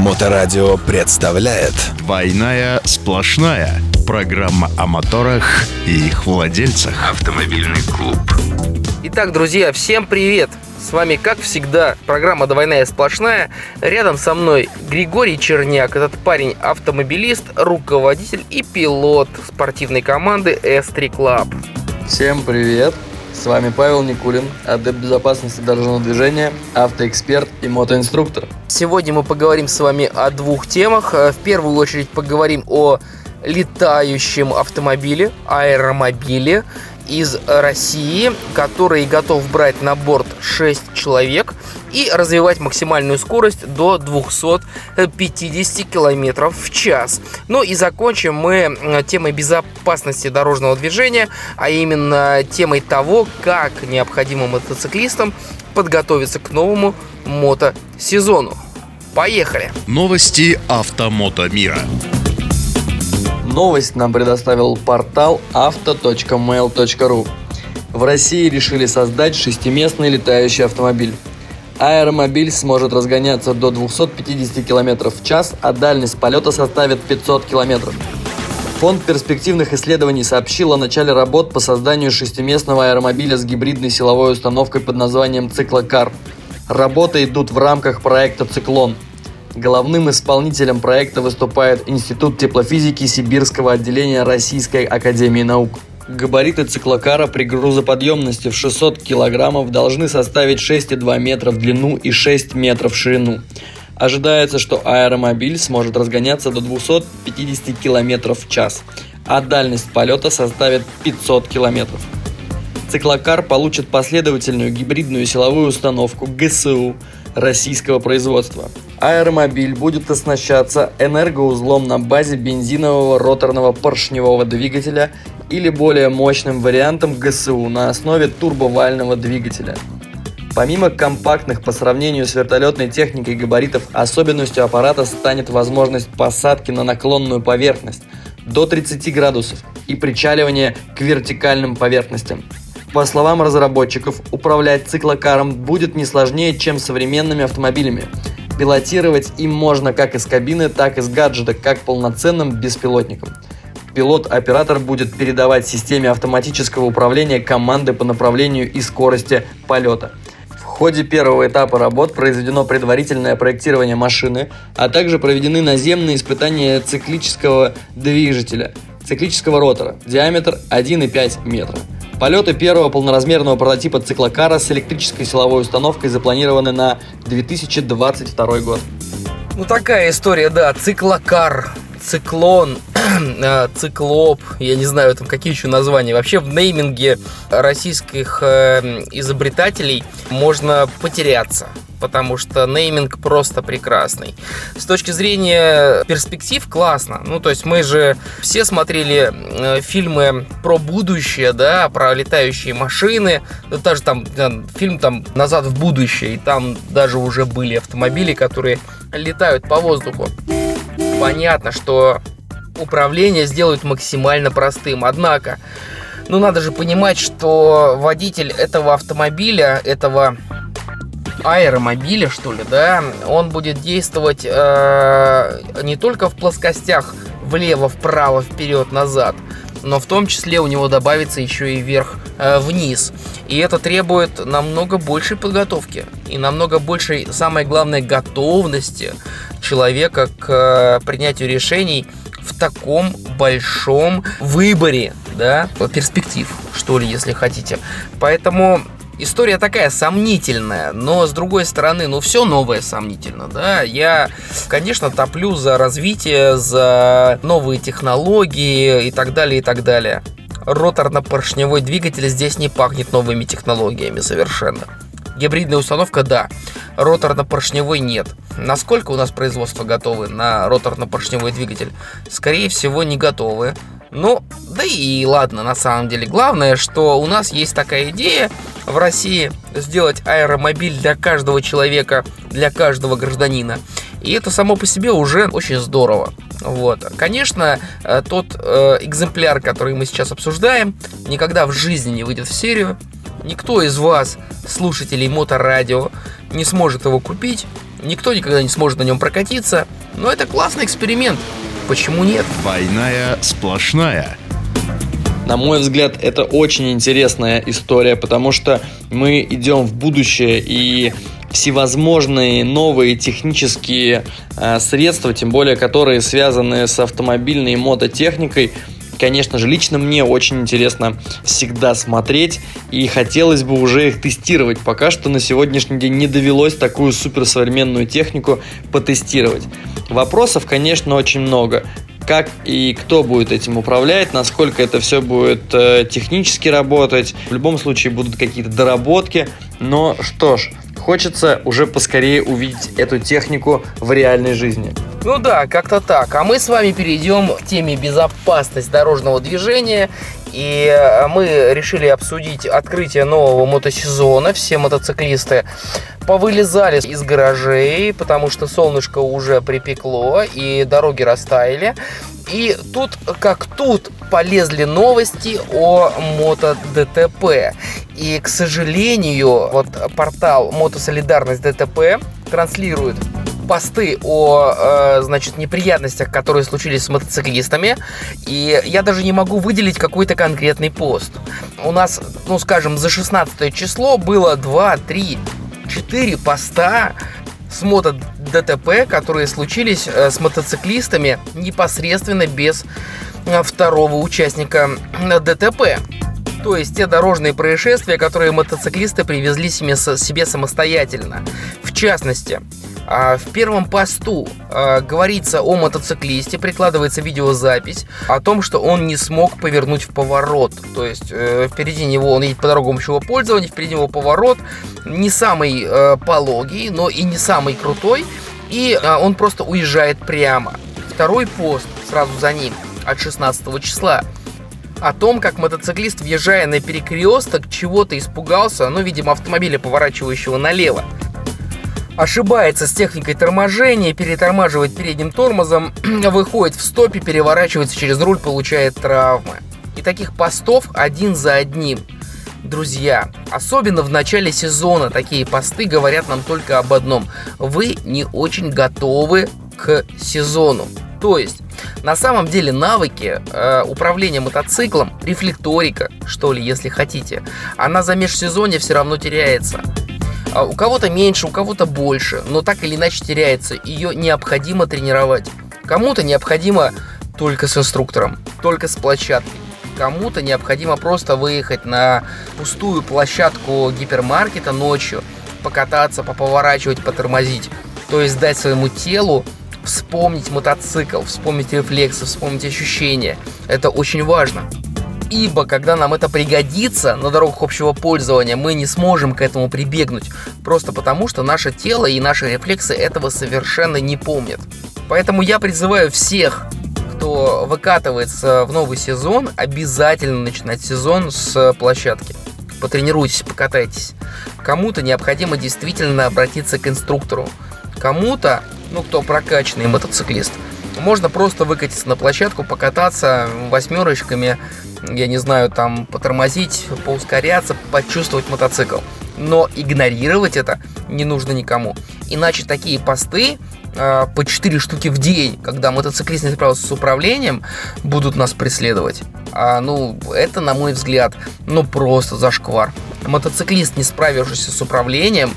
Моторадио представляет «Двойная сплошная» Программа о моторах и их владельцах Автомобильный клуб Итак, друзья, всем привет! С вами, как всегда, программа «Двойная сплошная». Рядом со мной Григорий Черняк. Этот парень автомобилист, руководитель и пилот спортивной команды S3 Club. Всем привет! С вами Павел Никулин, адепт безопасности дорожного движения, автоэксперт и мотоинструктор. Сегодня мы поговорим с вами о двух темах. Э, в первую очередь поговорим о летающем автомобиле, аэромобиле из России, который готов брать на борт 6 человек и развивать максимальную скорость до 250 км в час. Ну и закончим мы темой безопасности дорожного движения, а именно темой того, как необходимо мотоциклистам подготовиться к новому мотосезону. Поехали! Новости автомото мира. Новость нам предоставил портал auto.mail.ru. В России решили создать шестиместный летающий автомобиль. Аэромобиль сможет разгоняться до 250 км в час, а дальность полета составит 500 км. Фонд перспективных исследований сообщил о начале работ по созданию шестиместного аэромобиля с гибридной силовой установкой под названием «Циклокар». Работы идут в рамках проекта «Циклон», Головным исполнителем проекта выступает Институт теплофизики Сибирского отделения Российской Академии Наук. Габариты циклокара при грузоподъемности в 600 кг должны составить 6,2 метра в длину и 6 метров в ширину. Ожидается, что аэромобиль сможет разгоняться до 250 км в час, а дальность полета составит 500 км. Циклокар получит последовательную гибридную силовую установку ГСУ российского производства – Аэромобиль будет оснащаться энергоузлом на базе бензинового роторного поршневого двигателя или более мощным вариантом ГСУ на основе турбовального двигателя. Помимо компактных по сравнению с вертолетной техникой габаритов, особенностью аппарата станет возможность посадки на наклонную поверхность до 30 градусов и причаливания к вертикальным поверхностям. По словам разработчиков, управлять циклокаром будет не сложнее, чем современными автомобилями – Пилотировать им можно как из кабины, так и с гаджета, как полноценным беспилотником. Пилот-оператор будет передавать системе автоматического управления команды по направлению и скорости полета. В ходе первого этапа работ произведено предварительное проектирование машины, а также проведены наземные испытания циклического движителя, циклического ротора, диаметр 1,5 метра. Полеты первого полноразмерного прототипа циклокара с электрической силовой установкой запланированы на 2022 год. Ну такая история, да, циклокар, циклон, э, циклоп, я не знаю там какие еще названия. Вообще в нейминге российских э, изобретателей можно потеряться потому что нейминг просто прекрасный. С точки зрения перспектив классно. Ну, то есть мы же все смотрели э, фильмы про будущее, да, про летающие машины. Ну, даже там фильм там «Назад в будущее», и там даже уже были автомобили, которые летают по воздуху. Понятно, что управление сделают максимально простым. Однако, ну надо же понимать, что водитель этого автомобиля, этого аэромобиля, что ли, да, он будет действовать э, не только в плоскостях влево, вправо, вперед, назад, но в том числе у него добавится еще и вверх-вниз. Э, и это требует намного большей подготовки и намного большей, самое главное, готовности человека к э, принятию решений в таком большом выборе, да, перспектив, что ли, если хотите. Поэтому история такая сомнительная, но с другой стороны, ну все новое сомнительно, да. Я, конечно, топлю за развитие, за новые технологии и так далее, и так далее. Роторно-поршневой двигатель здесь не пахнет новыми технологиями совершенно. Гибридная установка – да. Роторно-поршневой – нет. Насколько у нас производство готовы на роторно-поршневой двигатель? Скорее всего, не готовы. Ну, да и ладно, на самом деле. Главное, что у нас есть такая идея в России сделать аэромобиль для каждого человека, для каждого гражданина. И это само по себе уже очень здорово. Вот. Конечно, э, тот э, экземпляр, который мы сейчас обсуждаем, никогда в жизни не выйдет в серию. Никто из вас, слушателей моторадио, не сможет его купить. Никто никогда не сможет на нем прокатиться, но это классный эксперимент. Почему нет? Двойная сплошная. На мой взгляд, это очень интересная история, потому что мы идем в будущее и всевозможные новые технические э, средства, тем более которые связаны с автомобильной и мототехникой, конечно же, лично мне очень интересно всегда смотреть, и хотелось бы уже их тестировать. Пока что на сегодняшний день не довелось такую суперсовременную технику потестировать. Вопросов, конечно, очень много как и кто будет этим управлять, насколько это все будет э, технически работать. В любом случае будут какие-то доработки. Но что ж, хочется уже поскорее увидеть эту технику в реальной жизни. Ну да, как-то так. А мы с вами перейдем к теме безопасность дорожного движения. И э, мы решили обсудить открытие нового мотосезона. Все мотоциклисты повылезали из гаражей, потому что солнышко уже припекло и дороги растаяли. И тут, как тут, полезли новости о мото ДТП. И, к сожалению, вот портал Мотосолидарность ДТП транслирует посты о, э, значит, неприятностях, которые случились с мотоциклистами, и я даже не могу выделить какой-то конкретный пост. У нас, ну, скажем, за 16 число было 2, 3, 4 поста с мото ДТП, которые случились э, с мотоциклистами непосредственно без э, второго участника ДТП. То есть те дорожные происшествия, которые мотоциклисты привезли себе, себе самостоятельно. В частности, в первом посту а, говорится о мотоциклисте, прикладывается видеозапись о том, что он не смог повернуть в поворот. То есть э, впереди него он едет по дорогам общего пользования, впереди него поворот, не самый э, пологий, но и не самый крутой, и а, он просто уезжает прямо. Второй пост сразу за ним от 16 числа о том, как мотоциклист, въезжая на перекресток, чего-то испугался, ну, видимо, автомобиля, поворачивающего налево ошибается с техникой торможения, перетормаживает передним тормозом, выходит в стопе, переворачивается через руль, получает травмы. И таких постов один за одним. Друзья, особенно в начале сезона такие посты говорят нам только об одном. Вы не очень готовы к сезону. То есть, на самом деле навыки э, управления мотоциклом, рефлекторика, что ли, если хотите, она за межсезонье все равно теряется. А у кого-то меньше, у кого-то больше, но так или иначе теряется. Ее необходимо тренировать. Кому-то необходимо только с инструктором, только с площадкой. Кому-то необходимо просто выехать на пустую площадку гипермаркета ночью, покататься, поповорачивать, потормозить. То есть дать своему телу вспомнить мотоцикл, вспомнить рефлексы, вспомнить ощущения. Это очень важно ибо когда нам это пригодится на дорогах общего пользования, мы не сможем к этому прибегнуть, просто потому что наше тело и наши рефлексы этого совершенно не помнят. Поэтому я призываю всех, кто выкатывается в новый сезон, обязательно начинать сезон с площадки. Потренируйтесь, покатайтесь. Кому-то необходимо действительно обратиться к инструктору. Кому-то, ну кто прокачанный мотоциклист, можно просто выкатиться на площадку, покататься восьмерочками, я не знаю, там потормозить, поускоряться, почувствовать мотоцикл. Но игнорировать это не нужно никому. Иначе такие посты э, по 4 штуки в день, когда мотоциклист не справился с управлением, будут нас преследовать. А, ну, это, на мой взгляд, ну просто зашквар. Мотоциклист, не справившийся с управлением,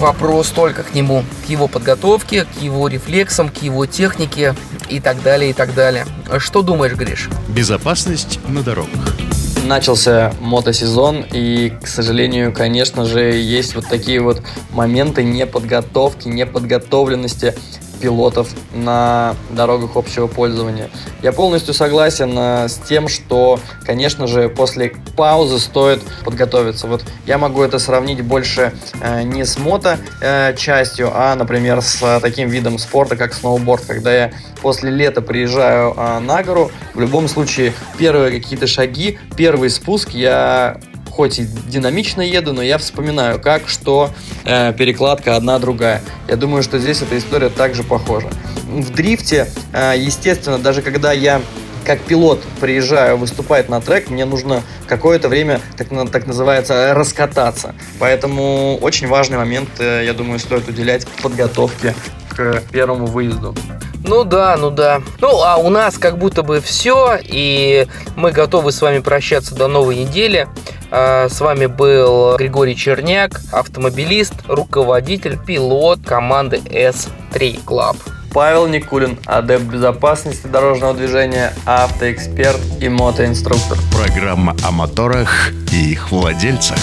вопрос только к нему, к его подготовке, к его рефлексам, к его технике и так далее, и так далее. Что думаешь, Гриш? Безопасность на дорогах. Начался мотосезон, и, к сожалению, конечно же, есть вот такие вот моменты неподготовки, неподготовленности пилотов на дорогах общего пользования. Я полностью согласен э, с тем, что, конечно же, после паузы стоит подготовиться. Вот я могу это сравнить больше э, не с мото э, а, например, с таким видом спорта, как сноуборд, когда я после лета приезжаю на гору, в любом случае первые какие-то шаги, первый спуск я хоть и динамично еду, но я вспоминаю, как, что, э, перекладка одна другая. Я думаю, что здесь эта история также похожа. В дрифте, э, естественно, даже когда я как пилот приезжаю выступать на трек, мне нужно какое-то время, так, так называется, раскататься. Поэтому очень важный момент, э, я думаю, стоит уделять подготовке к первому выезду. Ну да, ну да. Ну, а у нас как будто бы все, и мы готовы с вами прощаться до новой недели. А, С вами был Григорий Черняк, автомобилист, руководитель, пилот команды S3 Club. Павел Никулин, адепт безопасности дорожного движения, автоэксперт и мотоинструктор. Программа о моторах и их владельцах.